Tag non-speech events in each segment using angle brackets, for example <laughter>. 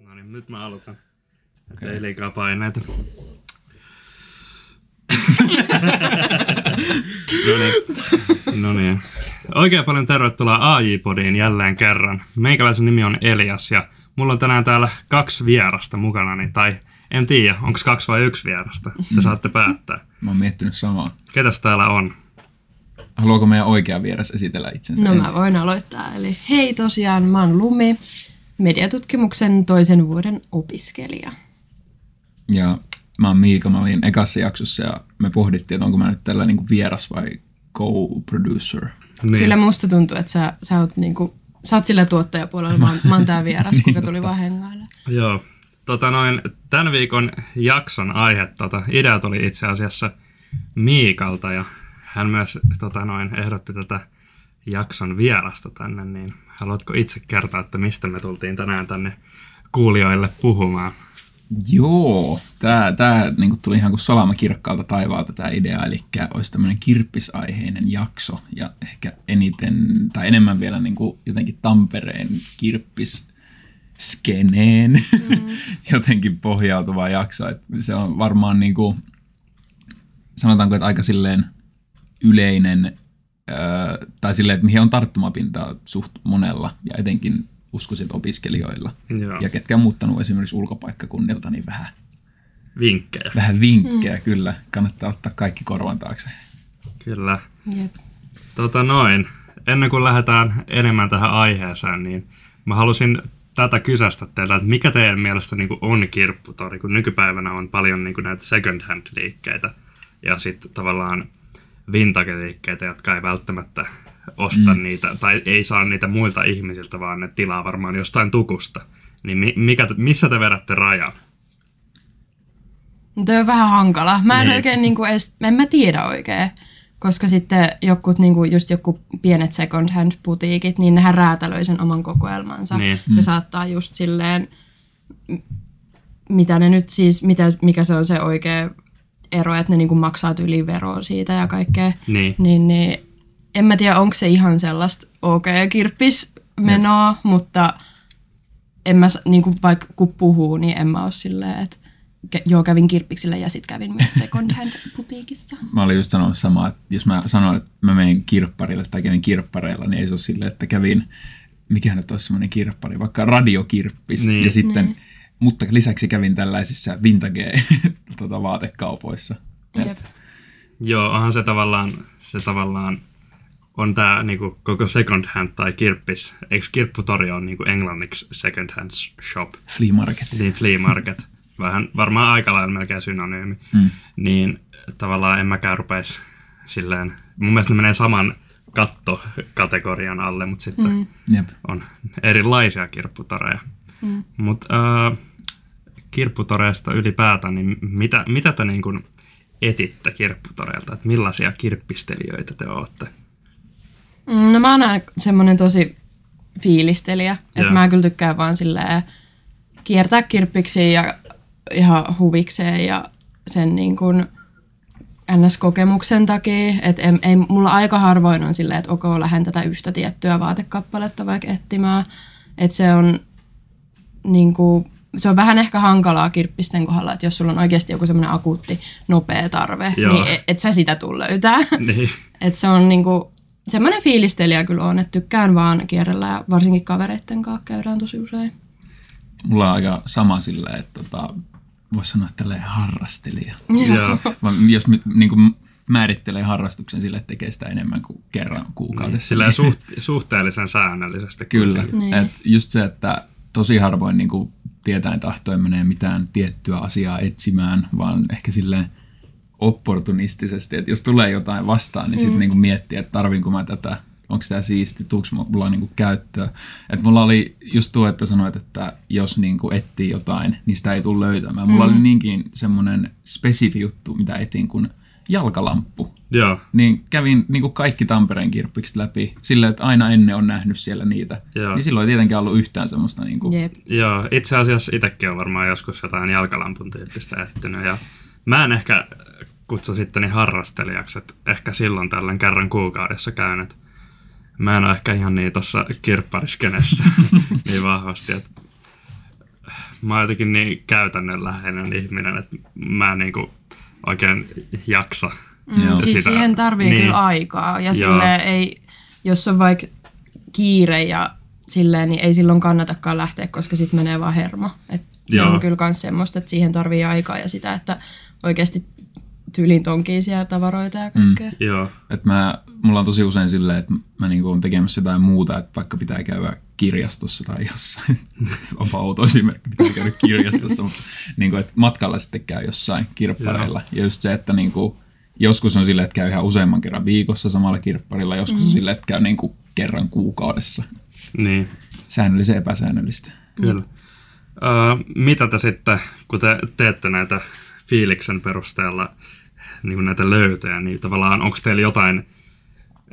No niin, nyt mä aloitan. Että ei liikaa paineita. <laughs> no niin. No niin. Oikein paljon tervetuloa AJ-podiin jälleen kerran. Meikäläisen nimi on Elias ja mulla on tänään täällä kaksi vierasta mukana, tai en tiedä, onko kaksi vai yksi vierasta. Te <laughs> saatte päättää. Mä oon miettinyt samaa. Ketäs täällä on? Haluaako meidän oikea vieras esitellä itsensä No ensin? mä voin aloittaa. Eli hei tosiaan, mä oon Lumi, mediatutkimuksen toisen vuoden opiskelija. Ja mä oon Miika, mä olin ekassa jaksossa ja me pohdittiin, että onko mä nyt tällä niinku vieras vai co-producer. Niin. Kyllä musta tuntuu, että sä, sä oot niinku, sä oot sillä tuottajapuolella, mä oon, mä oon tää vieras, Niin, kuka tuli vaan hengailla. Joo. Tota noin, tämän viikon jakson aihe, tota, idea tuli itse asiassa Miikalta ja hän myös tota noin, ehdotti tätä jakson vierasta tänne, niin haluatko itse kertoa, että mistä me tultiin tänään tänne kuulijoille puhumaan? Joo, tää, tää niinku tuli ihan kuin salama kirkkaalta taivaalta tämä idea, eli olisi tämmöinen kirppisaiheinen jakso ja ehkä eniten tai enemmän vielä niinku jotenkin Tampereen kirppis skeneen mm. <laughs> jotenkin pohjautuva jakso. Et se on varmaan niinku, sanotaanko, että aika silleen yleinen, tai silleen, että mihin on tarttumapintaa suht monella ja etenkin uskoisin, opiskelijoilla. Joo. Ja ketkä on muuttanut esimerkiksi ulkopaikkakunnilta, niin vähän, Vinkkejä. vähän vinkkejä mm. kyllä. Kannattaa ottaa kaikki korvan taakse. Kyllä. Jep. Tota noin, ennen kuin lähdetään enemmän tähän aiheeseen, niin mä halusin tätä kysästä teiltä, että mikä teidän mielestä niin on kirpputori, kun nykypäivänä on paljon niin näitä second hand liikkeitä ja sitten tavallaan vintage-liikkeitä, jotka ei välttämättä osta mm. niitä tai ei saa niitä muilta ihmisiltä, vaan ne tilaa varmaan jostain tukusta. Niin mi- mikä, missä te vedätte rajan? No toi on vähän hankala. Mä en Niin. oikein niinku edes, en mä tiedä oikein. Koska sitten jokut, niinku, just joku pienet second hand putiikit, niin nehän räätälöi sen oman kokoelmansa. Niin. Ja saattaa just silleen, mitä ne nyt siis, mitä, mikä se on se oikea ero, että ne niinku maksaa yli veroa siitä ja kaikkea. Niin. Niin, niin en mä tiedä, onko se ihan sellaista OK-kirppismenoa, mutta en mä, s- niinku, vaikka kun puhuu, niin en mä ole silleen, että joo, kävin kirppiksillä ja sitten kävin myös second hand <laughs> putiikissa. Mä olin just sanonut samaa, että jos mä sanon, että mä menen kirpparille tai kävin kirppareilla, niin ei se ole silleen, että kävin, mikä nyt olisi semmoinen kirppari, vaikka radiokirppis. Niin. Ja sitten, mutta lisäksi kävin tällaisissa vintage <laughs> tota, vaatekaupoissa. Et. Joo, onhan se tavallaan, se tavallaan on tämä niinku, koko second hand tai kirppis. Eikö kirpputori on niinku englanniksi second hand shop? Flea market. Niin flea market. <laughs> Vähän varmaan aika lailla melkein synonyymi. Mm. Niin tavallaan en mäkään rupeisi silleen, mun mielestä ne menee saman kattokategorian alle, mutta sitten mm. Jep. on erilaisia kirpputoreja. Mm. Mutta äh, kirpputoreista ylipäätään, niin mitä, mitä te niin kuin etitte kirpputoreilta? Että millaisia kirppistelijöitä te olette? Mm, No mä oon aina semmonen tosi fiilistelijä, että mä kyllä tykkään vaan silleen kiertää kirppiksiä ja ihan huvikseen ja sen niin kuin NS-kokemuksen takia, että ei, ei, mulla aika harvoin on silleen, että ok, lähden tätä yhtä tiettyä vaatekappaletta vaikka etsimään, että se on niin kuin, se on vähän ehkä hankalaa kirppisten kohdalla, että jos sulla on oikeasti joku semmoinen akuutti nopea tarve, Joo. niin et, et sä sitä tuu löytää. <laughs> Niin. että se on niinku, semmoinen fiilistelijä kyllä on, että tykkään vaan kierrellä ja varsinkin kavereitten kanssa käydään tosi usein. Mulla on aika sama sillä, että tota, voisi sanoa tälleen harrastelija. Joo. Vaan jos niin kuin määrittelee harrastuksen sille, että tekee sitä enemmän kuin kerran kuukaudessa. Silleen suht, suhteellisen säännöllisesti. Kyllä. Niin. Et just se, että tosi harvoin niin kuin tietäen tahtoen menee mitään tiettyä asiaa etsimään, vaan ehkä silleen opportunistisesti, että jos tulee jotain vastaan, niin sitten niin miettii, että tarvinko mä tätä, onko tämä siisti, tuuks mulla niin käyttöä. Et mulla oli just tuo, että sanoit, että jos niin kuin etsii jotain, niin sitä ei tule löytämään. Mulla oli niinkin semmoinen spesifi juttu, mitä etin, kuin jalkalamppu. Joo. Niin kävin niin kuin kaikki Tampereen kirppikset läpi silleen, että aina ennen on nähnyt siellä niitä. Joo. Niin silloin ei tietenkään ollut yhtään semmoista niin kuin, Jep. Joo, itse asiassa itsekin on varmaan joskus jotain jalkalampun tyyppistä etsinyt ja mä en ehkä kutsu sitteni harrastelijaksi, että ehkä silloin tällöin kerran kuukaudessa käyn, että mä en ole ehkä ihan niin tuossa kirppariskenessä <laughs> niin vahvasti, että mä oon jotenkin niin käytännönläheinen ihminen, että mä en niinku oikein jaksa. Mm, siis sitä- siihen tarvii niin. kyllä aikaa. Ja Joo. silleen ei, jos on vaikka kiire ja silleen, niin ei silloin kannatakaan lähteä, koska sitten menee vaan hermo. Et se on kyllä myös semmoista, että siihen tarvii aikaa ja sitä, että oikeasti tyylin tonkii siellä tavaroita ja kaikkea. Mm. Joo, Et mä, mulla on tosi usein silleen, että mä niinku oon tekemässä jotain muuta, että vaikka pitää käydä kirjastossa tai jossain. <laughs> Onpa outo esimerkki, pitää käydä kirjastossa, mutta niinku, että matkalla sitten käy jossain kirppareilla. Ja just se, että niinku, joskus on silleen, että käy ihan useamman kerran viikossa samalla kirpparilla, joskus on silleen, että käy niinku kerran kuukaudessa. niin. Säännöllistä ja epäsäännöllistä. Kyllä. Öö, mitä te sitten, kun te teette näitä fiiliksen perusteella niin kuin näitä löytöjä, niin tavallaan onko teillä jotain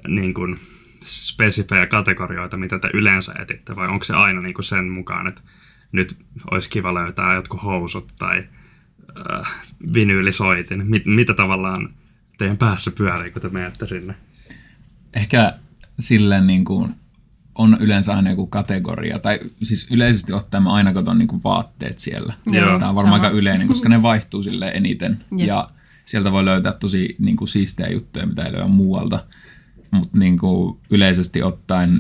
niin kuin spesifejä kategorioita, mitä te yleensä etitte, vai onko se aina niin kuin sen mukaan, että nyt olisi kiva löytää jotkut housut tai äh, vinyylisoitin, Mit, mitä tavallaan teidän päässä pyörii, kun te menette sinne? ehkä silleen niin kuin on yleensä aina joku kategoria, tai siis yleisesti ottaen mä aina katson niin vaatteet siellä. Joo. Tämä on varmaan Sama. aika yleinen, koska ne vaihtuu sille eniten. Jep. Ja sieltä voi löytää tosi niin kuin siistejä juttuja, mitä ei löyä muualta. Mutta niin kuin yleisesti ottaen,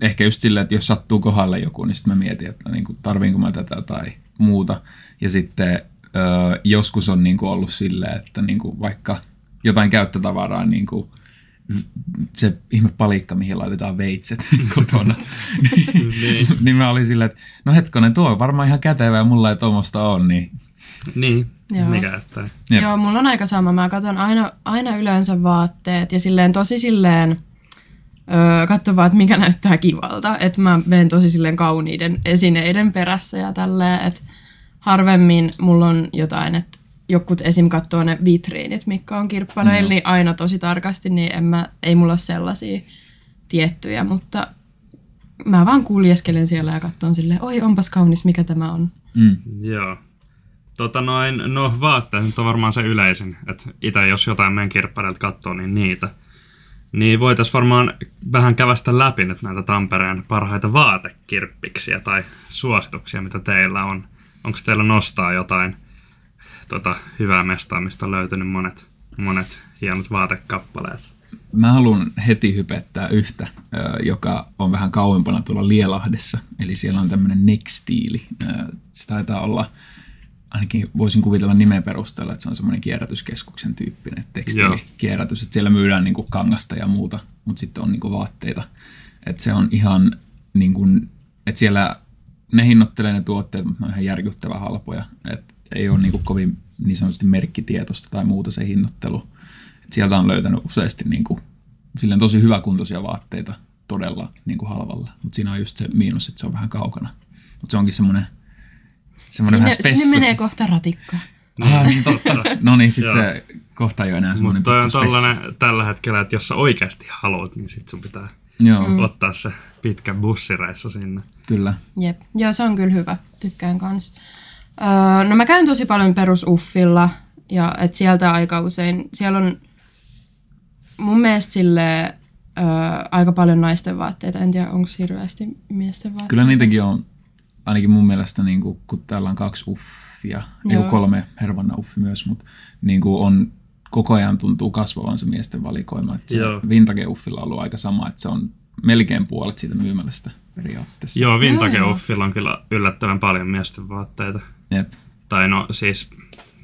ehkä just silleen, että jos sattuu kohdalle joku, niin sitten mä mietin, että niin kuin, tarviinko mä tätä tai muuta. Ja sitten ö, joskus on niin kuin ollut silleen, että niin kuin vaikka jotain käyttötavaraa, niin kuin se ihme palikka, mihin laitetaan veitset <laughs> kotona. niin. niin mä olin silleen, että no hetkonen, tuo on varmaan ihan kätevä ja mulla ei tuommoista ole, niin Niin, Joo. mikä. Jep. Joo, mulla on aika sama. Mä katson aina, aina yleensä vaatteet ja silleen tosi silleen öö, katson vaan, että mikä näyttää kivalta. Että mä menen tosi silleen kauniiden esineiden perässä ja tälleen, että harvemmin mulla on jotain, että jokut esim. katsoo ne vitriinit, mitkä on kirppaleilla, niin aina tosi tarkasti, niin en mä, ei mulla ole sellaisia tiettyjä, mutta mä vaan kuljeskelen siellä ja katson silleen, oi onpas kaunis, mikä tämä on. mm, Joo. Tota noin, no vaatteet nyt on varmaan se yleisin, että itse jos jotain meidän kirppareilta katsoo, niin niitä. Niin voitaisiin varmaan vähän kävästä läpi nyt näitä Tampereen parhaita vaatekirppiksiä tai suosituksia, mitä teillä on. Onko teillä nostaa jotain tota, hyvää mestaa, mistä on löytynyt monet, monet hienot vaatekappaleet? mä haluan heti hypettää yhtä, joka on vähän kauempana tuolla Lielahdessa. Eli siellä on tämmöinen Nextiili. Se taitaa olla, ainakin voisin kuvitella nimen perusteella, että se on semmoinen kierrätyskeskuksen tyyppinen tekstiilikierrätys. Että siellä myydään niinku kangasta ja muuta, mutta sitten on niinku vaatteita. Että se on ihan niin kuin, että siellä ne hinnoittelee ne tuotteet, mutta ne on ihan järkyttävän halpoja. Et ei ole niin kuin kovin niin sanotusti merkkitietoista tai muuta se hinnoittelu. Et sieltä on löytänyt useasti niin kuin, silleen tosi hyväkuntoisia vaatteita todella niin kuin halvalla. Mutta siinä on just se miinus, että se on vähän kaukana. Mutta se onkin semmoinen semmoinen vähän Sinne, spessu. sinne menee kohta ratikka. Ah, niin totta. <laughs> No niin, sitten se kohta ei ole enää semmoinen Mutta on tollanen tällä hetkellä, että jos sä oikeasti haluat, niin sit sun pitää Joo, mm. ottaa se pitkä bussireissu sinne. kyllä. Jep. Joo, se on kyllä hyvä. Tykkään kans. Öö, no mä käyn tosi paljon perusuffilla ja et sieltä aika usein, siellä on mun mielestä sille öö, aika paljon naisten vaatteita. En tiedä, onko hirveästi miesten vaatteita. Kyllä niitäkin on, ainakin mun mielestä, niin kuin, kun täällä on kaksi uffia, ei Joo. kun kolme, Hervanna uffi myös, mutta niin kuin on, koko ajan tuntuu kasvavan se miesten valikoima. Että se Joo. Vintage uffilla on ollut aika sama, että se on melkein puolet siitä myymälästä periaatteessa. Joo, Vintage Uffilla on kyllä yllättävän paljon miesten vaatteita. Jep. Tai no siis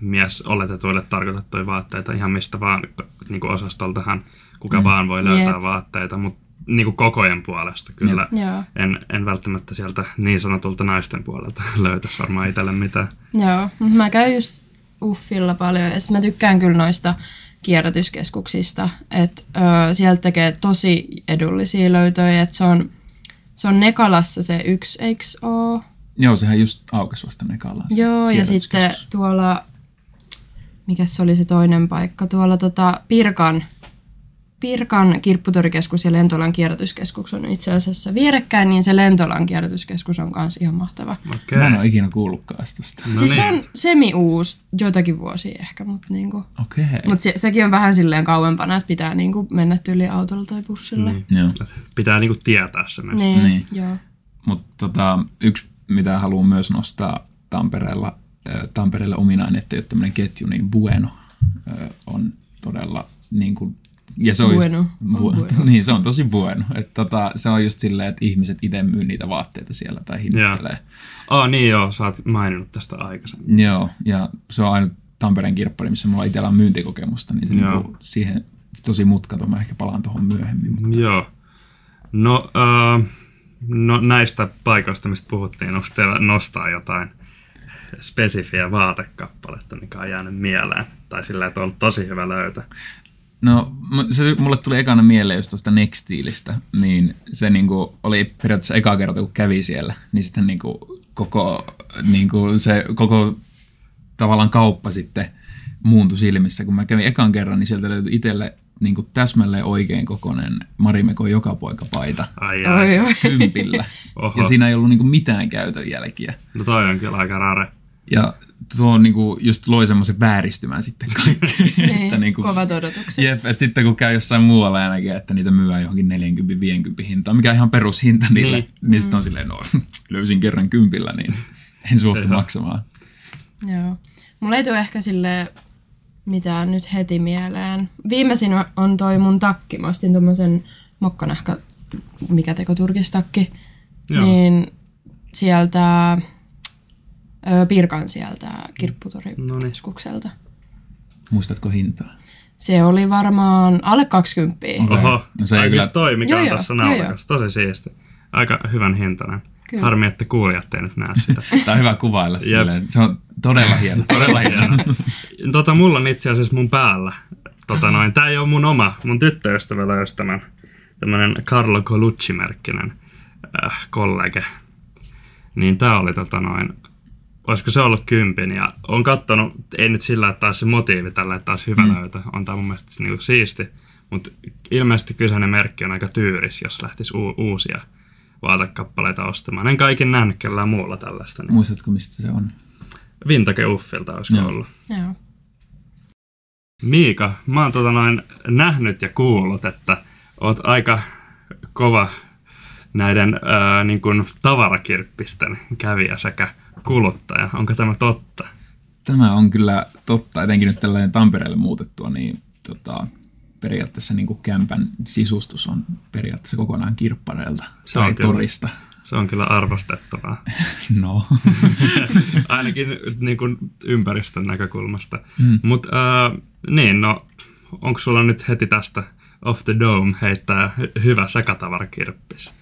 mies oletetuille tarkoitettuja vaatteita ihan mistä vaan niin kuin osastoltahan kuka mm. vaan voi löytää Jep. vaatteita, mutta niin kuin kokojen puolesta kyllä Joo. en, en välttämättä sieltä niin sanotulta naisten puolelta <laughs> löytäisi varmaan itselle mitään. Joo, mut mä käyn just uffilla paljon ja sit mä tykkään kyllä noista kierrätyskeskuksista, että öö, sieltä tekee tosi edullisia löytöjä, että se on, se on Nekalassa se yksi, eiks oo? Joo, sehän just aukesi vasta Nekalaan. se Joo, ja sitten tuolla, mikä se oli se toinen paikka, tuolla tota Pirkan, Pirkan kirpputorikeskus ja Lentolan kierrätyskeskus on itse asiassa vierekkäin, niin se Lentolan kierrätyskeskus on myös ihan mahtava. Okei. Mä en ole ikinä kuullutkaan tosta. No siis se niin. on semi-uus, joitakin vuosia ehkä, mutta niinku, Okei. mut se, sekin on vähän silleen kauempana, että pitää niinku mennä tyyli autolla tai bussilla. Niin. Joo. Pitää niinku tietää se näistä. Niin, Niin. joo. Mutta tota, yksi, mitä haluan myös nostaa Tampereella, äh, Tampereelle ominainen, että ei ole tämmöinen ketju, niin Bueno äh, on todella niin kuin, ja se on Bueno. just, On bu- bueno. <laughs> niin, se on tosi bueno. Et tota, se on just silleen, että ihmiset itse myy niitä vaatteita siellä tai hinnoittelee. Ah niin joo, sä oot maininnut tästä aikaisemmin. Joo, ja se on ainut Tampereen kirppari, missä mulla itsellä on myyntikokemusta, niin se niinku, siihen tosi mutkaton. Mä ehkä palaan tuohon myöhemmin. Mutta Joo. No, äh, no näistä paikoista, mistä puhuttiin, onko teillä nostaa jotain spesifiä vaatekappaletta, mikä on jäänyt mieleen? Tai sillä, että on ollut tosi hyvä löytö. No, se, mulle tuli ekana mieleen just tuosta Nextilistä, niin se niinku oli periaatteessa eka kerta, kun kävi siellä, niin sitten niinku koko, niinku se koko tavallaan kauppa sitten muuntui silmissä. Kun mä kävin ekan kerran, niin sieltä löytyi itselle niinku täsmälleen oikein kokoinen Marimekon joka poika paita Ai, ai. Kympillä. Oho. ja siinä ei ollut niinku mitään käytön jälkiä. No toi on kyllä aika rare. Ja tuo niinku just loi semmoisen vääristymän sitten kaikkeen. <laughs> Niin, että niinku, kovat odotukset. Jep, että sitten kun käy jossain muualla ja näkee, että niitä myydään johonkin 40-50 hintaan, mikä on ihan perushinta niille, niin, Niin. niin sitten on silleen, no <laughs> löysin kerran kympillä, niin en suostu maksamaan. Joo. Mulla ei tule ehkä sille mitään nyt heti mieleen. Viimeisin on- on toi mun takki. Mä ostin tommosen mokkanahka, mikä teko turkistakki. Joo. Niin sieltä, ö, Pirkan sieltä kirpputorikeskukselta. Muistatko hintaa? Se oli varmaan alle 20. Okei. Oho, No se ei kyllä- siis toi, mikä Joo, on joo, tässä joo, naulakas. Tosi siisti. Aika hyvän hintainen. Kyllä. Harmi, että kuulijat ei nyt näe sitä. <laughs> Tämä on hyvä kuvailla silleen. Se on todella hieno, todella <laughs> hieno. tota, mulla on itse asiassa mun päällä. Tota noin, tää ei ole mun oma, mun tyttöystävä löysi tämän. Tämmönen Carlo Colucci-merkkinen äh, kollege. Niin tää oli tota noin, olisiko se ollut kympin ja on kattonut, ei nyt sillä, että taas se motiivi tällä, että taas hyvä mm. löytö. On tää mun mielestä niinku siisti. Mutta ilmeisesti kyseinen merkki on aika tyyris, jos lähtisi u- uusia vaatekappaleita ostamaan. En kaiken nähnyt kellään muulla tällaista. Niin Muistatko, mistä se on? Vintage Uffilta olisiko Joo. ollut. Joo. Miika, mä oon tota noin nähnyt ja kuullut, että oot aika kova näiden ää, niin kuin tavarakirppisten kävijä sekä kuluttaja. Onko tämä totta? Tämä on kyllä totta, etenkin nyt tällainen Tampereelle muutettua, niin tota, periaatteessa niin kuin kämpän sisustus on periaatteessa kokonaan kirppareilta Se on tai kyllä. torista. Se on kyllä arvostettavaa. <laughs> No. <laughs> Ainakin niin kuin ympäristön näkökulmasta. Mm. Mutta niin, no onko sulla nyt heti tästä off the dome heittää hy- hyvä sekatavarakirppis?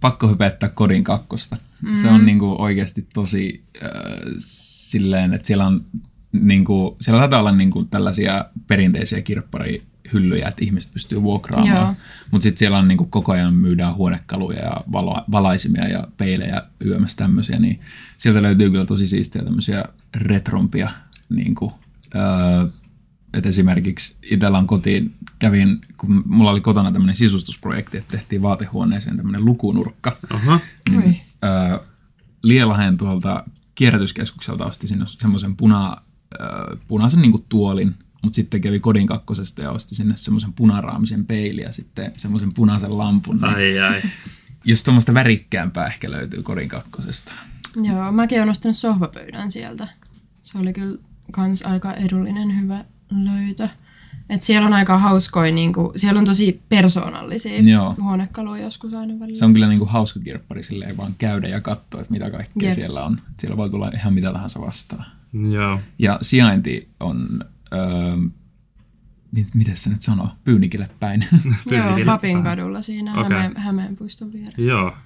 pakko hypettää kodin kakkosta. Mm. Se on niinku oikeasti tosi äh, silleen, että siellä on niinku, siellä taitaa olla niinku tällaisia perinteisiä kirpparihyllyjä, että ihmiset pystyy vuokraamaan. Mutta sitten siellä on niinku koko ajan myydään huonekaluja ja valo, valaisimia ja peilejä yömässä tämmöisiä, niin sieltä löytyy kyllä tosi siistiä tämmöisiä retrompia niinku, öö, et esimerkiksi itsellä on kotiin, kävin, kun mulla oli kotona tämmöinen sisustusprojekti, että tehtiin vaatehuoneeseen tämmöinen lukunurkka. Aha, Oi. Öö, Lielahen tuolta kierrätyskeskukselta osti sinne semmoisen puna, öö, punaisen niin tuolin, mutta sitten kävi kodin kakkosesta ja osti sinne semmoisen punaraamisen peilin ja sitten semmoisen punaisen lampun. Niin ai ai. Just tuommoista värikkäämpää ehkä löytyy kodin kakkosesta. Joo, mäkin olen ostanut sohvapöydän sieltä. Se oli kyllä kans aika edullinen hyvä löytö. Et siellä on aika hauskoja, niinku, siellä on tosi persoonallisia Joo. huonekaluja joskus aina välillä. Se on kyllä niinku hauska kirppari silleen vaan käydä ja katsoa, että mitä kaikkea Jep. siellä on. Et Siellä voi tulla ihan mitä tahansa vastaan. Joo. Ja sijainti on, öö, mit, miten se nyt sanoo, <laughs> Pyynikille päin. Joo. Papin kadulla siinä okay. Hämeen, Hämeenpuiston vieressä. Joo.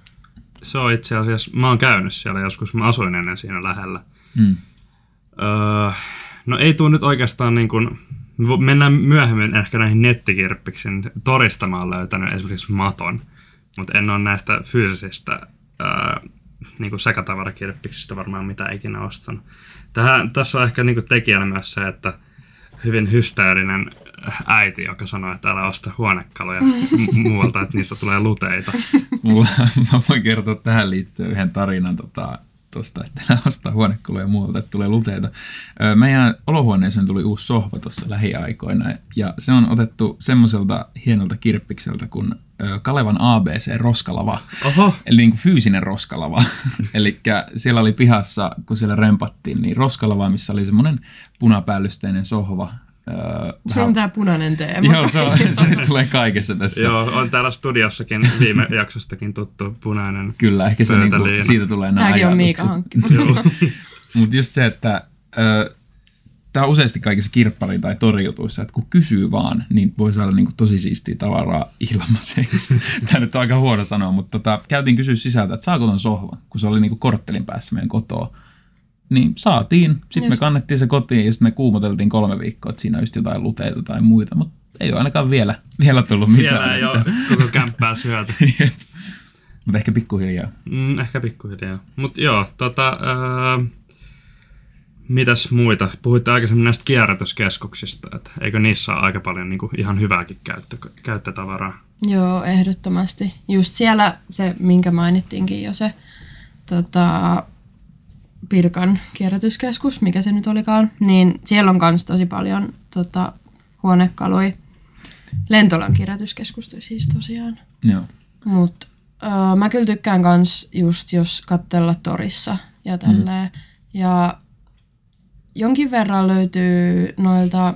Se on itse asiassa, mä oon käynyt siellä joskus, mä asuin ennen siinä lähellä. mm. Öö, no ei tuu nyt oikeastaan niin kuin, mennään myöhemmin ehkä näihin nettikirppiksiin. Torista mä oon löytänyt esimerkiksi maton, mutta en ole näistä fyysisistä öö, niin kuin sekatavarakirppiksistä varmaan mitä ikinä ostanut. Tähän, tässä on ehkä niin kuin tekijänä myös se, että hyvin hysteerinen äiti, joka sanoi, että älä osta huonekaluja <laughs> mu- muualta, että niistä tulee luteita. Mulla, mä voin kertoa tähän liittyen yhden tarinan tota, tuosta, että älä ostaa huonekaluja muualta, että tulee luteita. Meidän olohuoneeseen tuli uusi sohva tuossa lähiaikoina ja se on otettu semmoiselta hienolta kirppikseltä kuin Kalevan ABC roskalava. Oho, Eli niin kuin fyysinen roskalava. <laughs> Eli siellä oli pihassa, kun siellä rempattiin, niin roskalava, missä oli semmoinen punapäällysteinen sohva. Öö, Sulla on tää punainen teema. Joo, se, on, <laughs> se tulee kaikessa tässä. joo, on täällä studiossakin viime <laughs> jaksostakin tuttu punainen. Kyllä, ehkä se niinku, siitä tulee nämä Tääkin on. Miika hankkima. Joo. Mutta just se, että tämä on useasti kaikissa kirppari- tai torijutuissa, että kun kysyy vaan, niin voi saada niinku tosi siistiä tavaraa ilmaiseksi. <laughs> Tämä nyt on aika huono sanoa, mutta tota, käytiin kysyä sisältä, että saako ton sohvan, kun se oli niinku korttelin päässä meidän kotoa. Niin saatiin. Sitten me Just. kannettiin se kotiin ja sitten me kuumoteltiin kolme viikkoa, että siinä olisi jotain luteita tai muita, mutta ei ole ainakaan vielä, vielä tullut mitään. Vielä ei ole koko kämppää syöty. <laughs> mutta ehkä pikkuhiljaa. Mm, ehkä pikkuhiljaa. Mutta joo, tota, mitäs muita? Puhuitte aikaisemmin näistä kierrätyskeskuksista, että eikö niissä ole aika paljon niinku ihan hyvääkin käyttö, käyttötavaraa? Joo, ehdottomasti. Just siellä se, minkä mainittiinkin jo se tota, Pirkan kierrätyskeskus, mikä se nyt olikaan, niin siellä on myös tosi paljon tota, huonekaluja. Lentolan kierrätyskeskus siis tosiaan. Joo. Mutta öö, mä kyllä tykkään kans just jos katsella torissa ja tälleen. Mm. Ja jonkin verran löytyy noilta,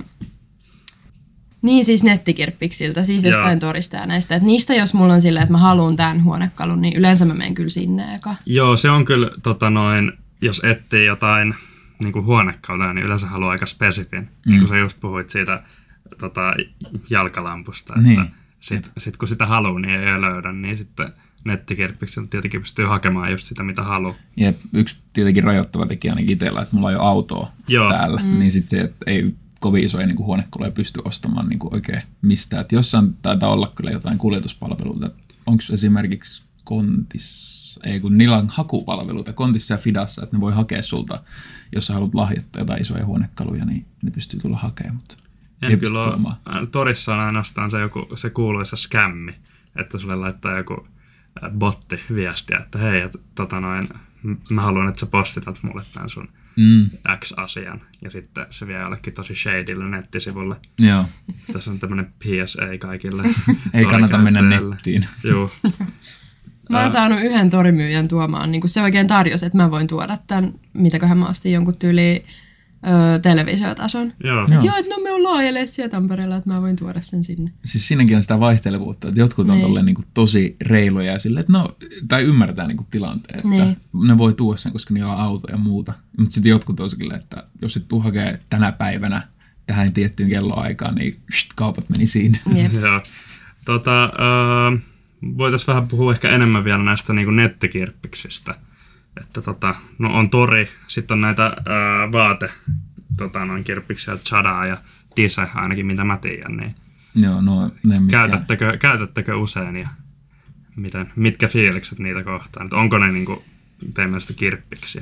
niin siis nettikirppiksiltä, siis Joo. jostain torista ja näistä. Et niistä jos mulla on silleen, että mä haluan tämän huonekalun, niin yleensä mä menen kyllä sinne eka. Joo, se on kyllä, tota noin, jos etsii jotain niin kuin huonekaluja, niin yleensä haluaa aika spesifin. Mm. Niin kuin sä just puhuit siitä tota, jalkalampusta, että Niin. sit, sit kun sitä haluaa, niin ei löydä, niin sitten nettikirppikseltä tietenkin pystyy hakemaan just sitä, mitä haluaa. Ja yksi tietenkin rajoittava tekijä ainakin itsellä, että mulla on jo autoa Joo. täällä, mm. niin sitten se, että ei kovin isoja niin huonekuluja pysty ostamaan niin kuin oikein mistään. Et jossain taitaa olla kyllä jotain kuljetuspalveluita. Onko esimerkiksi Kontissa, ei kun niillä on hakupalveluita Kontissa ja Fidassa, että ne voi hakea sulta, jos sä haluat lahjoittaa jotain isoja huonekaluja, niin ne pystyy tulla hakemaan, mutta En kyllä ole, torissa on ainoastaan se, joku, se kuuluisa skämmi, että sulle laittaa joku botti viestiä, että hei, et, tota noin, mä haluan, että sä postitat mulle tämän sun Mm, X-asian, ja sitten se vie jollekin tosi shadylle nettisivulle. joo, Tässä on tämmöinen PSA kaikille. <laughs> ei kannata mennä nettiin. Joo, Mä oon saanut yhden torimyyjän tuomaan, niin kun se oikein tarjosi, että mä voin tuoda tämän, mitäköhän mä ostin jonkun tyyli öö, televisiotason. joo. Joo. Joo, että no me ollaan siellä Tampereella, että mä voin tuoda sen sinne. Siis siinäkin on sitä vaihtelevuutta, että jotkut on Niin. tolleen niinku tosi reiluja ja silleen, että no, tai ymmärtää niinku tilanteen, että Niin. ne voi tuoda sen, koska niillä on auto ja muuta. Mutta sitten jotkut on silleen, että jos et tuu hakee tänä päivänä tähän tiettyyn kelloaikaan, niin sht, kaupat meni siinä. Jep. <laughs> Joo. Tota, äh, voitaisiin vähän puhua ehkä enemmän vielä näistä niin nettikirppiksistä. Että tota, no on tori, sitten on näitä äh, vaate tota, noin kirppiksiä, Chadaa ja Tise ainakin mitä mä tiedän, niin Joo, no ne mitkä... käytättekö, käytättekö usein ja miten, mitkä fiilikset niitä kohtaan? Että onko ne niin kuin, teidän mielestä kirppiksiä?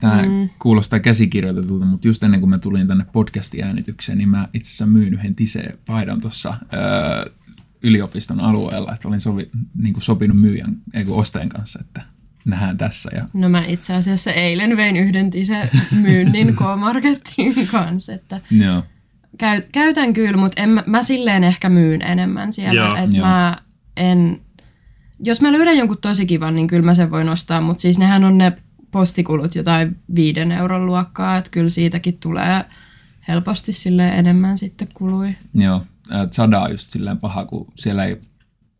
Tämä mm. kuulostaa käsikirjoitetulta, mutta just ennen kuin mä tulin tänne podcasti-äänitykseen, niin mä itse asiassa myyn yhden Tise-paidan tuossa öö, yliopiston alueella, että olin sovi, niin kuin sopinut myyjän, ei kun ostajan kanssa, että nähdään tässä. Ja, No mä itse asiassa eilen vein yhden tise myynnin <laughs> K-Marketin kanssa, että joo, käy, käytän kyllä, mutta en, mä- mä silleen ehkä myyn enemmän siellä, Joo. että Joo. mä en, jos mä löydän jonkun tosi kivan, niin kyllä mä sen voin ostaa, mutta siis nehän on ne postikulut jotain viiden euron luokkaa, että kyllä siitäkin tulee helposti sille enemmän sitten kului. joo. On just silleen paha, kun siellä ei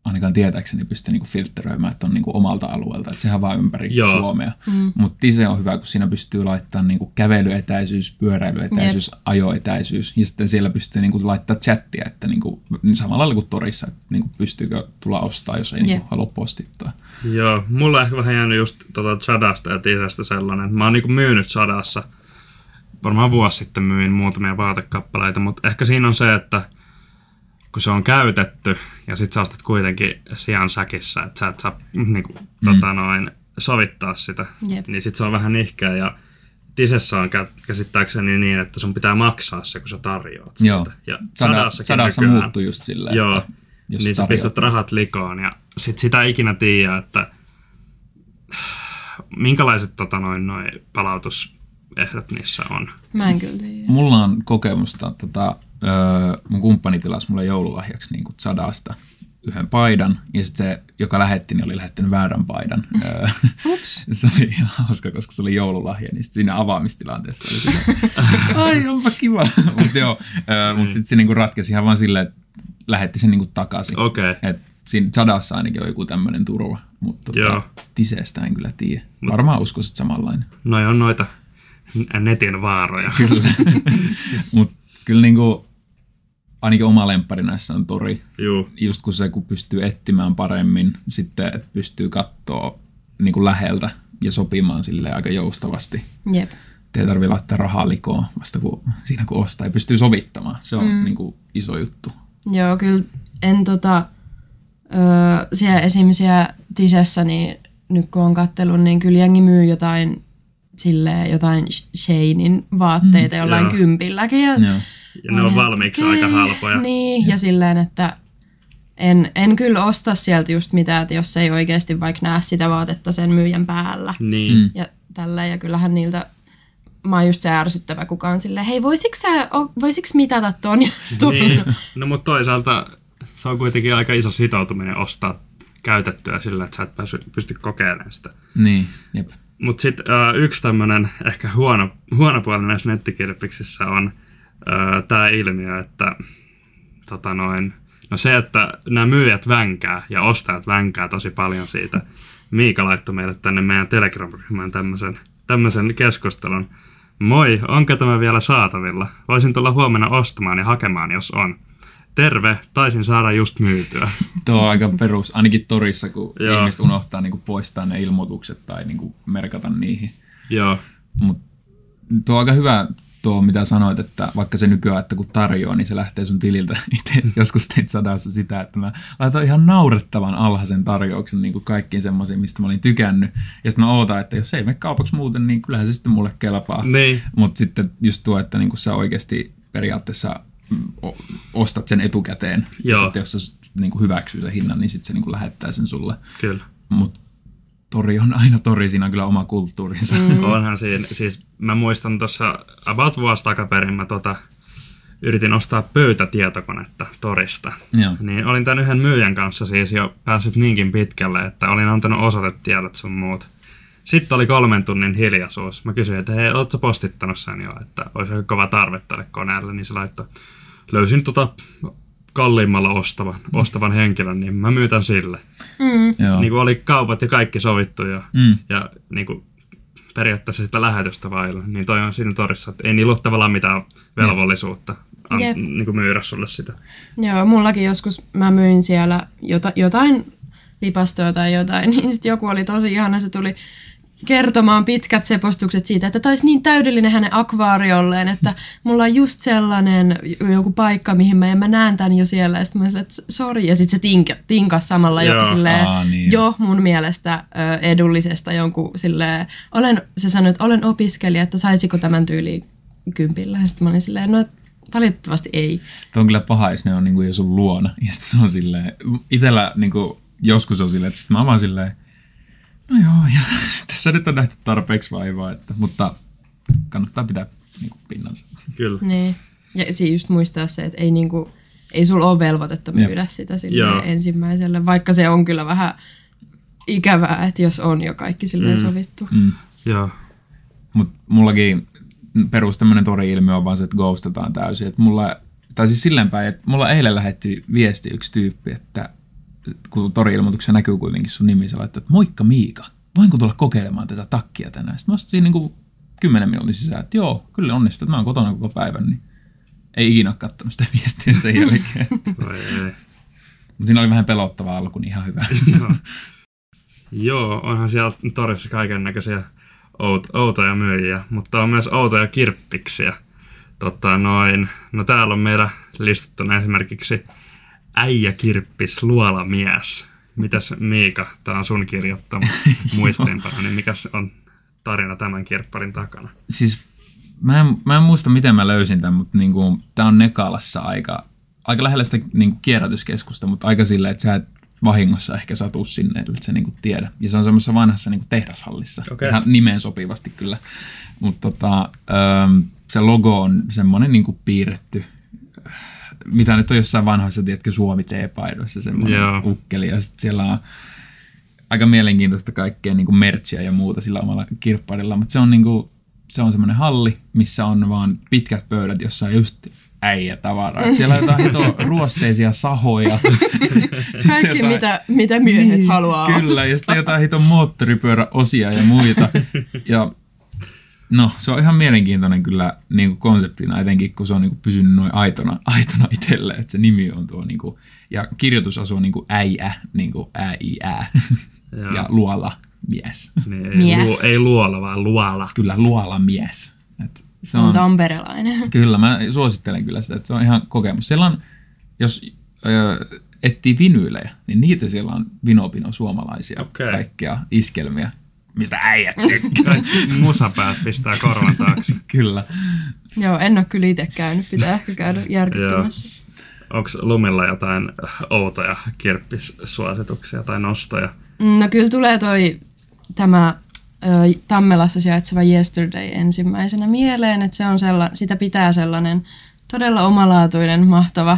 ainakaan tietääkseni pysty niinku filtteröimään, että on niinku omalta alueelta, että sehän on vaan ympäri Joo. Suomea. Mm. Mutta Tise on hyvä, kun siinä pystyy laittamaan niinku kävelyetäisyys, pyöräilyetäisyys, ajoetäisyys, ja sitten siellä pystyy niinku laittaa chattia, että niinku, samalla lailla kuin torissa, että niinku pystyykö tulla ostaa, jos ei Jep. niinku halua postittaa. Joo, mulla on ehkä vähän jäänyt just tota Chadasta ja Tisestä sellainen, että mä oon niinku myynyt Chadassa, varmaan vuosi sitten myin muutamia vaatekappaleita, mutta ehkä siinä on se, että kun se on käytetty ja sit sä ostat kuitenkin sijan säkissä, että sä et saa niinku, mm. tota noin, sovittaa sitä, Jep. niin sit se on vähän nihkeä ja Tisessä on kä- käsittääkseni niin, että sun pitää maksaa se, kun sä tarjoat Joo. siitä. Ja sadassa nykyään- muuttui just silleen, Joo, että jos niin sä pistät rahat likoon ja sit sitä ikinä tiedä, että minkälaiset tota, noin, noin palautusehdot niissä on. Mä en kyllä tiedä. Mulla on kokemusta, tota, öö, mun kumppani tilasi mulle joululahjaksi niin sadasta yhden paidan, ja sitten se, joka lähetti, niin oli lähettänyt väärän paidan. Öö, <laughs> Ups. <laughs> se oli ihan hauska, koska se oli joululahja, niin sitten siinä avaamistilanteessa oli sillä, <laughs> ai onpa kiva. mutta joo, öö, mut sitten se niinku ratkesi ihan vaan silleen, että lähetti sen niinku takaisin. Okei. Okay. Et siinä sadassa ainakin on joku tämmöinen turva, mutta tota, tiseestä en kyllä tiedä. Varmaan uskoisit samanlainen. Noi on noita netin vaaroja. Mutta kyllä niinku, ainakin oma lemppari näissä on tori. Juu, Just kun se, kun pystyy etsimään paremmin, sitten että pystyy katsoa niinku läheltä ja sopimaan sille aika joustavasti. Jep. Ei tarvitse laittaa rahaa likoon vasta kun, siinä kun ostaa ja pystyy sovittamaan. Se on mm. niinku iso juttu. Joo, kyllä en tota, öö, siellä esim. siellä Tisessä, niin nyt kun on kattellut, niin kyllä jengi myy jotain silleen, jotain Shanein vaatteita mm, jollain joo. kympilläkin. Ja, Joo. Ja ne on valmiiksi aika halpoja. Niin, ja silleen, että en, en kyllä osta sieltä just mitään, että jos ei oikeasti vaikka näe sitä vaatetta sen myyjän päällä. Niin, mm. Ja tällä ja kyllähän niiltä, mä oon just se ärsyttävä kukaan silleen, hei voisiks sä, voisiks mitata ton? Niin. No mutta toisaalta se on kuitenkin aika iso sitoutuminen ostaa käytettyä sillä, että sä et pääsy, pysty kokeilemaan sitä. Niin, jep. Mutta sitten uh, yksi tämmöinen ehkä huono, huono puoli näissä nettikirpiksissä on uh, tämä ilmiö, että tota noin, no se, että nämä myyjät vänkää ja ostajat vänkää tosi paljon siitä. Miika laittoi meille tänne meidän Telegram-ryhmään tämmöisen, tämmöisen keskustelun. Moi, onko tämä vielä saatavilla? Voisin tulla huomenna ostamaan ja hakemaan, jos on. Terve, taisin saada just myytyä. <laughs> Tuo on aika perus, ainakin torissa, kun Joo. ihmiset unohtaa niin poistaa ne ilmoitukset tai niin merkata niihin. Joo, Mutta tuo on aika hyvä tuo, mitä sanoit, että vaikka se nykyään, että kun tarjoaa, niin se lähtee sun tililtä. <laughs> Itse joskus teit sadassa sitä, että mä laitoin ihan naurettavan alhaisen tarjouksen niin kuin kaikkiin semmoisiin, mistä mä olin tykännyt. Ja sitten mä ootan, että jos ei mene kaupaksi muuten, niin kyllähän se sitten mulle kelpaa. niin, Mutta sitten just tuo, että niin sä oikeasti periaatteessa mm, ostat sen etukäteen. Joo. Ja sitten jos sä niin hyväksyy sen hinnan, niin sitten se niin lähettää sen sulle. kyllä. Mutta tori on aina tori, siinä on kyllä oma kulttuurinsa. Mm. <laughs> Onhan siinä, siis mä muistan tuossa about vuosi takaperin mä tota, yritin ostaa pöytätietokonetta torista. Joo. Niin olin tämän yhden myyjän kanssa siis jo päässyt niinkin pitkälle, että olin antanut osoitetiedot sun muut. Sitten oli kolmen tunnin hiljaisuus. Mä kysyin, että hei, ootko postittanut sen jo, että olisi kova tarve tälle koneelle, niin se laittoi, löysin tota kalliimmalla ostavan, ostavan henkilön, niin mä myytän sille. Joo. Niin kuin oli kaupat ja kaikki sovittu jo. Mm. Ja niin kuin periaatteessa sitä lähetystä vailla. Niin toi on siinä torissa, että ei niillä ole tavallaan mitään velvollisuutta an, Jep. niin kuin myydä sulle sitä. Joo, mullakin joskus mä myin siellä jota, jotain lipastoa tai jotain, <laughs> niin sitten joku oli tosi ihana, se tuli kertomaan pitkät sepostukset siitä, että taisi niin täydellinen hänen akvaariolleen, että mulla on just sellainen joku paikka, mihin mä, ja mä näen tämän jo siellä, ja sitten mä sanoin, että sori, ja sitten se tinka, tinkas samalla jo Joo. silleen, Aa, niin jo mun mielestä ö, edullisesta jonkun silleen, olen, se sanoi, että olen opiskelija, että saisiko tämän tyyliin kympillä, ja sitten mä olin silleen, no valitettavasti ei. Tuo on kyllä paha, jos ne on niinku jo sun luona. Ja sitten on silleen, itellä niinku, joskus on silleen, että sit mä oon vaan silleen, no joo, ja <laughs> tässä nyt on nähty tarpeeksi vaivaa, että, mutta kannattaa pitää niinku pinnansa. Kyllä. Niin. Ja siis just muistaa se, että ei, niinku, ei sulla ole velvoitetta myydä Jep. sitä sille ensimmäiselle, vaikka se on kyllä vähän ikävää, että jos on jo kaikki silleen mm. sovittu. Mm. Joo. Mutta mullakin perus tämmönen tori-ilmiö on vaan se, että ghostataan täysin. Et mulla, tai siis silleen päin, että mulla eilen lähetti viesti yksi tyyppi, että kun tori-ilmoituksessa näkyy kuitenkin sun nimi, se laittaa, että moikka Miika, voinko tulla kokeilemaan tätä takkia tänään? Sitten mä vastasin niin kuin kymmenen minuutin sisään, että joo, kyllä onnistuu, että mä oon kotona koko päivän, niin ei ikinä kattonut sitä viestiä sen jälkeen. <laughs> Mutta siinä oli vähän pelottava alku, niin ihan hyvä. <laughs> Joo. Joo, onhan siellä torissa kaiken näköisiä out, outoja myyjiä, mutta on myös outoja kirppiksiä. Tota noin, no täällä on meillä listattuna esimerkiksi äijäkirppis luolamies. Mitäs Miika, tää on sun kirjoittama <laughs> muistiinpano, niin mikä on tarina tämän kirpparin takana? Siis mä en, mä en muista, miten mä löysin tämän, mutta niinku, tää on Nekalassa aika, aika lähellä sitä niinku kierrätyskeskusta, mutta aika silleen, että sä et vahingossa ehkä satu sinne, että sä niinku tiedä. Ja se on semmoisessa vanhassa niinku tehdashallissa. Okei. Ihan nimeen sopivasti kyllä. Mutta tota, öö, se logo on semmoinen niinku piirretty, mitä nyt on jossain vanhoissa, tiedätkö, Suomi-teepaidoissa, semmoinen Joo. ukkeli. Ja sitten siellä on aika mielenkiintoista kaikkea niin kuin merchia ja muuta sillä omalla kirpparilla, mutta se on niin kuin, se on semmoinen halli, missä on vaan pitkät pöydät, jossa on just äijä tavaraa. Et Siellä on jotain hito ruosteisia sahoja. <laughs> Sitten Kaikki, jotain- mitä, mitä miehet niin, haluaa Kyllä, ja sitten jotain hiton moottoripyöräosia ja muita. Ja no, se on ihan mielenkiintoinen kyllä niin kuin konseptina, etenkin kun se on niin kuin pysynyt noin aitona, <laughs> aitona itselle, että se nimi on tuo, niin kuin, ja kirjoitus asuu niin kuin äijä, niin kuin ä, i, ä, Joo. ja luola mies. Niin, ei, Mies. Lu, ei luola, vaan luola. Kyllä luola mies. Et se On on, tamperelainen. <laughs> kyllä, mä suosittelen kyllä sitä, että se on ihan kokemus. Siellä on, jos ö, etsii vinyylejä, niin niitä siellä on vinopino suomalaisia Okei. kaikkia iskelmiä, mistä äijät tykkää. <laughs> Musapäät pistää korvan taakse. <laughs> kyllä. Joo, en ole kyllä itse käynyt. Pitää ehkä käydä järkyttämässä. Onko Lumilla jotain outoja kirppissuosituksia tai nostoja? Mm, No kyllä tulee toi tämä Tammelassa sijaitseva Yesterday ensimmäisenä mieleen, että se on sella, sitä pitää sellainen todella omalaatuinen, mahtava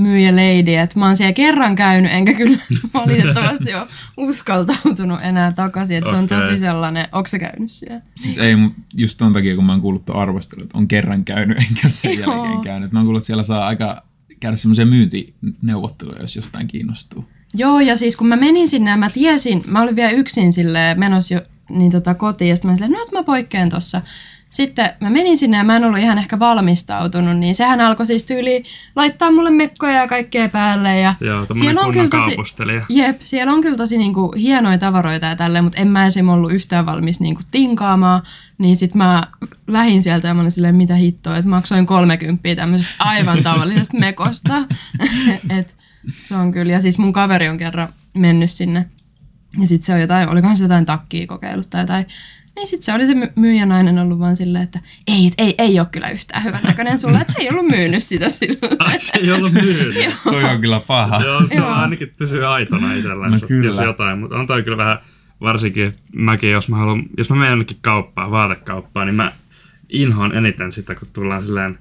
myyjä lady, että mä oon siellä kerran käynyt, enkä kyllä <laughs> valitettavasti ole uskaltautunut enää takaisin, että se on tosi sellainen, onko sä käynyt siellä? Siis ei, just ton takia, kun mä oon kuullut tuon arvostelun, että on kerran käynyt, <laughs> enkä sen Joo. jälkeen käynyt. Mä oon kuullut, että siellä saa aika käydä semmoisia myyntineuvotteluja, jos jostain kiinnostuu. Joo, ja siis kun mä menin sinne ja mä tiesin, mä olin vielä yksin sille menossa jo niin tota kotiin, ja sitten mä silleen, no että mä poikkean tossa. Sitten mä menin sinne ja mä en ollut ihan ehkä valmistautunut, niin sehän alkoi siis tyyli laittaa mulle mekkoja ja kaikkea päälle. Ja Joo, tommonen kunnon kaupustelija. Jep, siellä on kyllä tosi niinku hienoja tavaroita ja tälleen, mutta en mä esim. ollut yhtään valmis niinku tinkaamaan. Niin sit mä lähin sieltä ja mä olin silleen, mitä hittoa, että maksoin 30 tämmöisestä aivan <laughs> tavallisesta mekosta. <laughs> Et se on kyllä, ja siis mun kaveri on kerran mennyt sinne. Ja sit se on jotain, olikohan se jotain takkia kokeillut tai jotain. Niin sit se oli se my- myyjänainen ollut vaan silleen, että ei, et ei, ei ole kyllä yhtään hyvän näköinen sulle, että se ei ollut myynyt sitä sille. Ai se ei ollut myynyt. <laughs> Toi on kyllä paha. Joo, se Joo. on ainakin pysyy aitona itsellään, No kyllä. jos jotain, mutta on toi kyllä vähän, varsinkin mäkin, jos mä haluan, jos mä menen jonnekin kauppaan, vaatekauppaan, niin mä inhoan eniten sitä, kun tullaan silleen,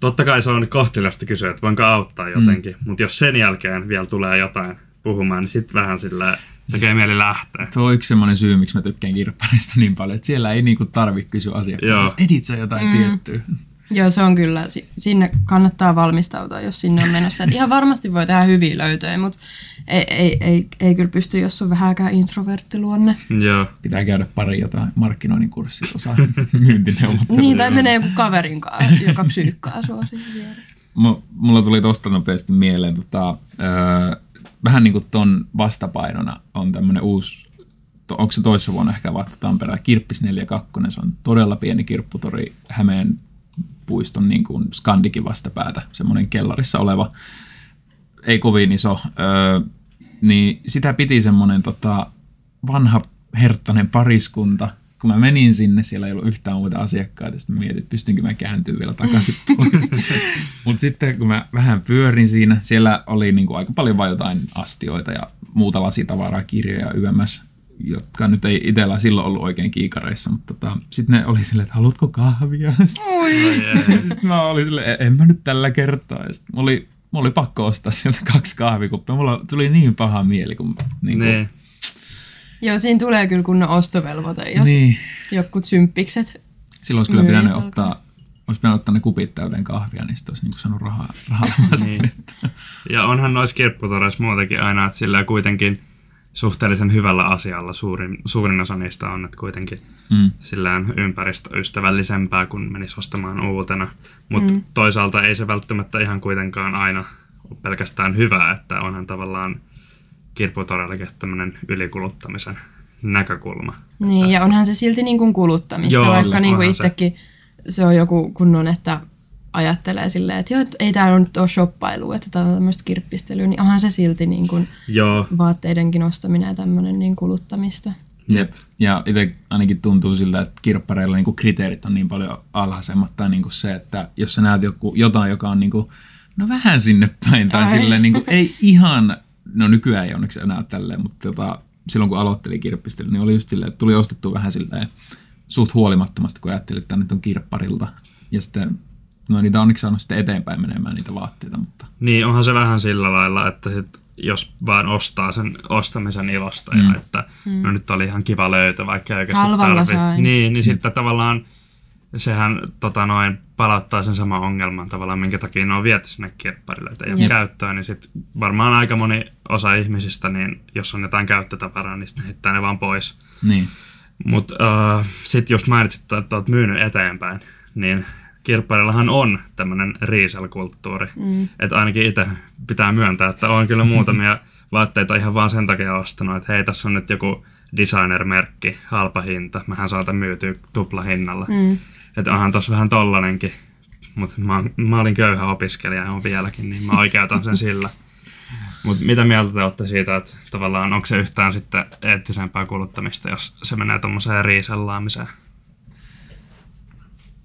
totta kai se on kohteliasta kysyä, että voinko auttaa jotenkin, mm. mutta jos sen jälkeen vielä tulee jotain puhumaan, niin sitten vähän silleen tekee mieli lähteä. Tuo on yksi semmoinen syy, miksi mä tykkään kirppareista niin paljon, että siellä ei niinku tarvi kysyä Joo. asiakkaalta, etit sä jotain mm. tiettyä. Joo, se on kyllä. Si- Sinne kannattaa valmistautua, jos sinne on menossa. Et ihan varmasti voi tehdä hyviä löytöjä, mutta ei, ei, ei, ei kyllä pysty, jos on vähäkään introverttiluonne. Joo, Pitää käydä pari jotain markkinoinnin kurssia, osaa <laughs> myyntineuvotteluja. Niin, tai menee joku kaverin kanssa, joka psyykkaa sua siinä vieressä. Mu- Mulla tuli tosta nopeasti mieleen, tota, öö, vähän niin kuin ton vastapainona on tämmönen uusi, to, onko se toissa vuonna ehkä avattu Tampereella, Kirppis 42, se on todella pieni kirpputori Hämeen puiston niin kuin Skandikin vastapäätä, semmoinen kellarissa oleva, ei kovin iso, öö, niin sitä piti semmoinen tota, vanha herttainen pariskunta, kun mä menin sinne, siellä ei ollut yhtään muita asiakkaita, sitten mä mietin, että pystynkö mä kääntyä vielä takaisin <laughs> pois. Mutta sitten kun mä vähän pyörin siinä, siellä oli niinku aika paljon vain jotain astioita ja muuta lasitavaraa, kirjoja YMS, jotka nyt ei itsellä silloin ollut oikein kiikareissa, mutta tota, sitten ne oli silleen, että haluatko kahvia? <laughs> Sitten <laughs> mä olin silleen, en mä nyt tällä kertaa. Ja sit mulla oli, mulla oli pakko ostaa sieltä kaksi kahvikuppia. Mulla tuli niin paha mieli, kun niin kuin, niin. Joo, siinä tulee kyllä kunnon ostovelvoite, jos niin. niin. jotkut symppikset. Silloin olisi kyllä pitänyt alkaa. ottaa, olisi pitänyt ottaa ne kupit täyteen kahvia, niin sitten olisi niin saanut rahaa, rahalla vastinetta. Ja onhan noissa kirpputoreissa muutenkin aina, että sillä kuitenkin suhteellisen hyvällä asialla suurin, suurin osa niistä on, että kuitenkin Mm. sillään ympäristöystävällisempää kuin menisi ostamaan uutena. Mutta mm. toisaalta ei se välttämättä ihan kuitenkaan aina ole pelkästään hyvää, että onhan tavallaan kirpputorellakin tämmöinen ylikuluttamisen näkökulma. Niin, ja onhan se silti niin kuin kuluttamista, Joo, vaikka niin kuin itsekin se. se on joku kunnon, että ajattelee silleen, että joo, ei täällä nyt ole shoppailua, että tämä on tämmöistä kirppistelyä, niin onhan se silti niin kuin Joo, vaatteidenkin ostaminen ja tämmöinen niin kuluttamista. Jep. Ja itse ainakin tuntuu siltä, että kirppareilla niinku kriteerit on niin paljon alhaisemmat. Tai niinku se, että jos sä näet joku, jotain, joka on niinku, no vähän sinne päin, tai Ai. silleen niinku, ei ihan, no nykyään ei onneksi enää tälleen, mutta tota, silloin kun aloittelin kirppistelyä, niin oli just silleen, että tuli ostettua vähän silleen suht huolimattomasti, kun ajattelin, että tämä nyt on kirpparilta. Ja sitten, no niitä on onneksi saanut sitten eteenpäin menemään niitä vaatteita, mutta Niin, onhan se vähän sillä lailla, että sit, jos vaan ostaa sen ostamisen ilosta mm. ja että no nyt oli ihan kiva löytö, vaikka ei oikeasti tarvi. Niin, niin sitten tavallaan sehän tota noin, palauttaa sen saman ongelman tavallaan, minkä takia ne on viety sinne kirpparille, että ei ole käyttöä, niin sit varmaan aika moni osa ihmisistä, niin jos on jotain käyttötavaraa, niin sitten heittää ne vaan pois. niin. Mutta uh, sitten just mainitsit, että olet myynyt eteenpäin, niin kirpparillahan on tämmöinen resell-kulttuuri. Mm. Että ainakin itse pitää myöntää, että on kyllä muutamia <laughs> vaatteita ihan vaan sen takia ostanut, että hei, tässä on nyt joku designer-merkki, halpa hinta, mähän saatan myytyä tuplahinnalla. Mm. Että onhan tossa vähän tollanenkin, mutta mä, mä olin köyhä opiskelija ja on vieläkin, niin mä oikeutan sen sillä. <laughs> Mutta mitä mieltä te olette siitä, että tavallaan onko se yhtään sitten eettisempää kuluttamista, jos se menee tuommoiseen riisellaamiseen?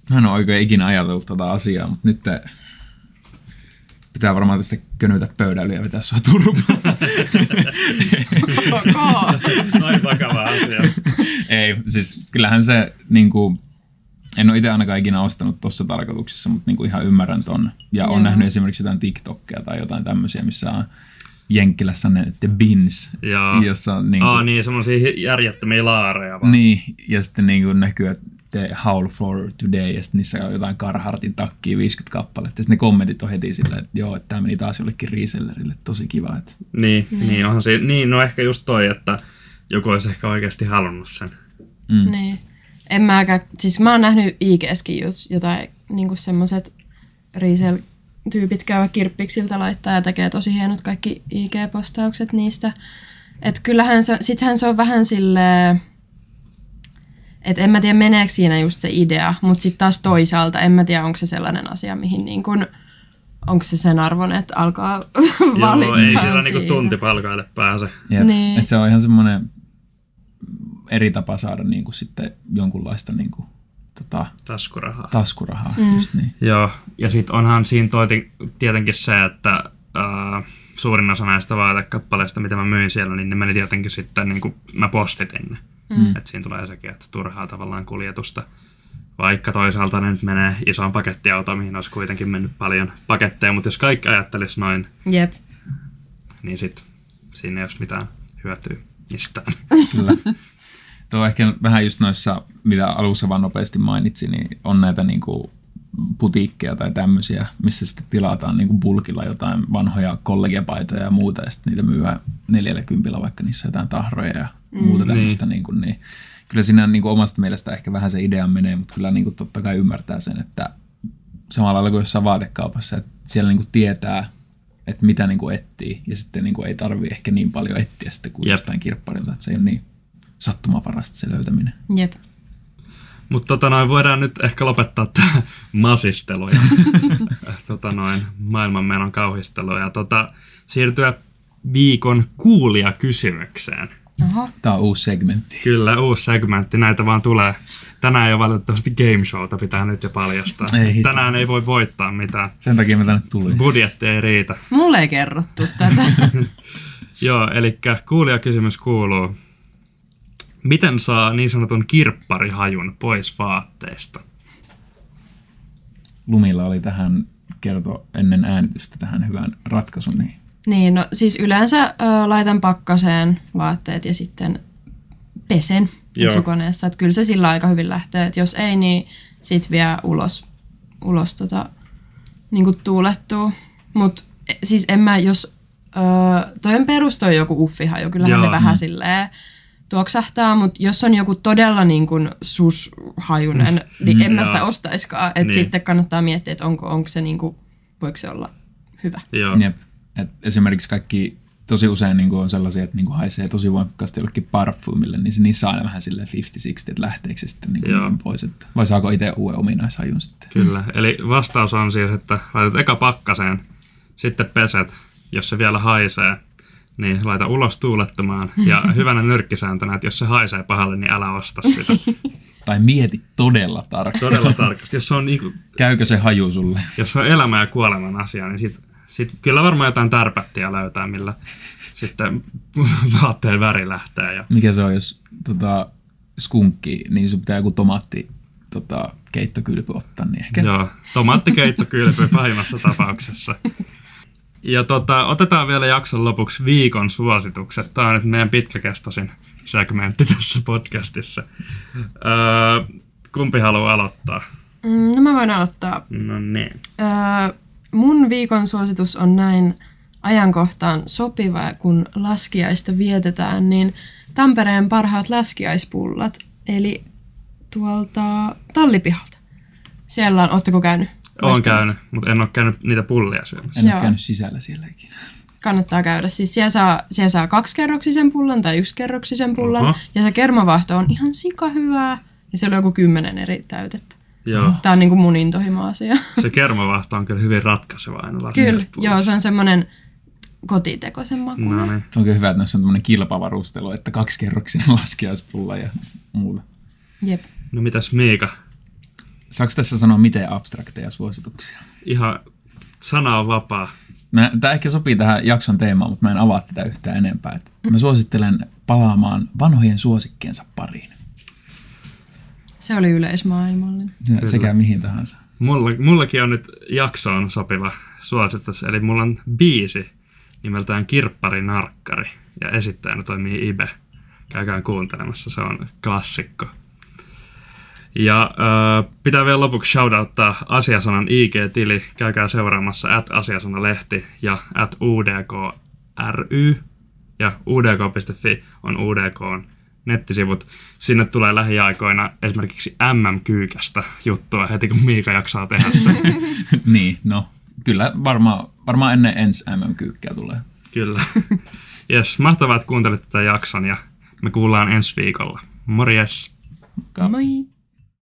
Mä en ole oikein ikinä ajatellut tuota asiaa, mutta nyt te- pitää varmaan tästä könytä pöydälle ja vetää sua turpaan. Okay. Noin <laughs> vakava asia. Ei, siis kyllähän se niinku, en ole itse ainakaan ikinä ostanut tuossa tarkoituksessa, mutta niinku ihan ymmärrän ton. Ja on nähnyt esimerkiksi jotain TikTokia tai jotain tämmöisiä, missä on Jenkkilässä ne The Bins, Joo. jossa on niinku, Aa niin, semmoisia järjettömiä laareja vaan. Niin, ja sitten niin kuin näkyy, että the Howl for Today, ja sitten niissä on jotain Carhartin takkia 50 kappaletta. Ja sitten ne kommentit on heti silleen, että joo, että tämä meni taas jollekin resellerille, tosi kiva. Että... Niin, niin, onhan se, niin, no ehkä just toi, että joku olisi ehkä oikeasti halunnut sen. Niin. En mäkään, siis mä oon nähnyt IGskin just jotain niinku semmoset resell tyypit käyvä kirppiksiltä laittaa ja tekee tosi hienot kaikki IG-postaukset niistä. Et kyllähän se, sittenhän se on vähän silleen, että en mä tiedä meneekö siinä just se idea, mutta sitten taas toisaalta en mä tiedä onko se sellainen asia, mihin niin kun, onko se sen arvon, että alkaa valittaa Joo, ei sillä niinku siitä. tuntipalkaille pääse. Jep. Niin. Että se on ihan semmoinen eri tapa saada niin kuin sitten jonkunlaista niin kuin, tota, Taskurahaa. taskurahaa. Mm. Just niin. Joo, ja sitten onhan siinä toiti, tietenkin se, että äh, suurin osa näistä vaatekappaleista, mitä mä myin siellä, niin ne meni tietenkin sitten, niin kuin mä postitin ne. Mm. Että siinä tulee sekin, että turhaa tavallaan kuljetusta. Vaikka toisaalta ne nyt menee isoon pakettiautoon, mihin olisi kuitenkin mennyt paljon paketteja, mutta jos kaikki ajattelisi noin, Jep. niin sitten siinä ei olisi mitään hyötyä mistään. Kyllä. <laughs> Tuo ehkä vähän just noissa, mitä alussa vaan nopeasti mainitsin, niin on näitä niin kuin putiikkeja tai tämmöisiä, missä sitten tilataan niin kuin bulkilla jotain vanhoja kollegiapaitoja ja muuta, ja sitten niitä myyä neljällä kympillä, vaikka niissä jotain tahroja ja muuta tämmöistä. Niin. kuin, niin kyllä siinä niin kuin omasta mielestä ehkä vähän se idea menee, mutta kyllä niin kuin totta kai ymmärtää sen, että samalla lailla kuin jossain vaatekaupassa, että siellä niin kuin tietää, että mitä niin kuin etsii, ja sitten niin kuin ei tarvi ehkä niin paljon etsiä sitten kuin Jep. jostain kirpparilta, että se ei ole niin sattumaparasta se löytäminen. Jep. Mutta tota noin, voidaan nyt ehkä lopettaa tämä <laughs> masistelu ja <laughs> tota noin, maailmanmenon kauhistelu ja tota, siirtyä viikon kuulia kysymykseen. Oho. Tämä on uusi segmentti. Kyllä, uusi segmentti, näitä vaan tulee. Tänään ei ole valitettavasti game showta, pitää nyt jo paljastaa. Ei hitto. Tänään ei voi voittaa mitään. Sen takia mä tänne tulin. Budjetti ei riitä. Mulle ei kerrottu tätä. <laughs> Joo, eli kuulijakysymys kuuluu. Miten saa niin sanotun kirpparihajun pois vaatteista? Lumilla oli tähän kerto ennen äänitystä tähän hyvän ratkaisun. Niin niin, no siis yleensä ö, laitan pakkaseen vaatteet ja sitten pesen pesukoneessa. Että kyllä se sillä aika hyvin lähtee. Et jos ei, niin sit vie ulos, ulos tota, niin kuin tuulettuu. Mutta siis en mä, jos ö, toi on perustoi joku uffihaju, kyllähän Joo. ne vähän silleen tuoksahtaa, mutta jos on joku todella niin kuin sushajunen, niin en mä sitä ostaiskaan. Että Niin. sitten kannattaa miettiä, että onko, onko se niin kuin, voiko se olla hyvä. Joo, Jep. Et esimerkiksi kaikki tosi usein niin on sellaisia, että niin haisee tosi voimakkaasti jollekin parfumille, niin se niissä on aina vähän silleen 50-60, että lähteekö se sitten niin Joo. pois. Että, vai saako itse uuden ominaishajun sitten? kyllä. Eli vastaus on siis, että laitat eka pakkaseen, sitten peset, jos se vielä haisee, niin laita ulos tuulettomaan. Ja <laughs> hyvänä nyrkkisääntönä, että jos se haisee pahalle, niin älä osta sitä. <laughs> Tai mieti todella tarkkaan. Todella tarkasti. Jos se on, niinku, Käykö se haju sulle? jos se on elämä ja kuoleman asia, niin sit, sit kyllä varmaan jotain tärpättiä löytää, millä sitten <laughs> vaatteen väri lähtee. Ja, Mikä se on, jos tota, skunkki, niin sun pitää joku tomaatti tota, keittokylpy ottaa, niin ehkä Joo, tomaattikeitto kylpy pahimmassa tapauksessa. Ja tota, otetaan vielä jakson lopuksi viikon suositukset. Tämä on nyt meidän pitkäkestoisin segmentti <laughs> tässä podcastissa. Öö, kumpi haluaa aloittaa? Mm, no mä voin aloittaa. No niin. Öö, mun viikon suositus on näin ajankohtaan sopiva, kun laskiaista vietetään, niin Tampereen parhaat laskiaispullat, eli tuolta tallipihalta. Siellä on, ootteko käynyt? Olen käynyt, mutta en ole käynyt niitä pullia syömässä. en Joo. ole käynyt sisällä siellä ikinä. Kannattaa käydä. Siis siellä saa, siellä saa kaksikerroksisen pullan tai yksikerroksisen pullan, Oho. ja se kermavahto on ihan sika hyvää, ja siellä on joku kymmenen eri täytettä. Joo, Tää on niinku mun intohimo-asia. <laughs> se kermavahto on kyllä hyvin ratkaiseva aina Kyllä, joo, se on semmoinen kotitekoisen makuinen. No niin. Onko hyvä, että noissa on tämmöinen kilpavarustelu, että kaksi kerroksia <laughs> laskiaispulla ja muuta. Jep. No mitäs Miika? Saako tässä sanoa miten abstrakteja suosituksia? Ihan sana on vapaa. Tämä ehkä sopii tähän jakson teemaan, mutta mä en avaa tätä yhtään enempää. Et mä suosittelen palaamaan vanhojen suosikkiensa pariin. Se oli yleismaailmallinen. Se, sekä mihin tahansa. Mulla, mullakin on nyt jaksoon sopiva suositus, eli mulla on biisi nimeltään Kirppari Narkkari, ja esittäjänä toimii Ibe. Käykää kuuntelemassa, se on klassikko. Ja äh, pitää vielä lopuksi shoutouttaa Asiasanan IG-tili, käykää seuraamassa at asiasanalehti ja at udkry ja udk.fi on UDKn nettisivut. Sinne tulee lähiaikoina esimerkiksi MM-kyykästä juttua heti kun Miika jaksaa tehdä sen. <laughs> niin, no kyllä varmaan varmaa ennen ensi MM-kyykkää tulee. Kyllä. Jes, mahtavaa, että kuuntelit tätä jakson ja me kuullaan ensi viikolla. Morjes! Moi!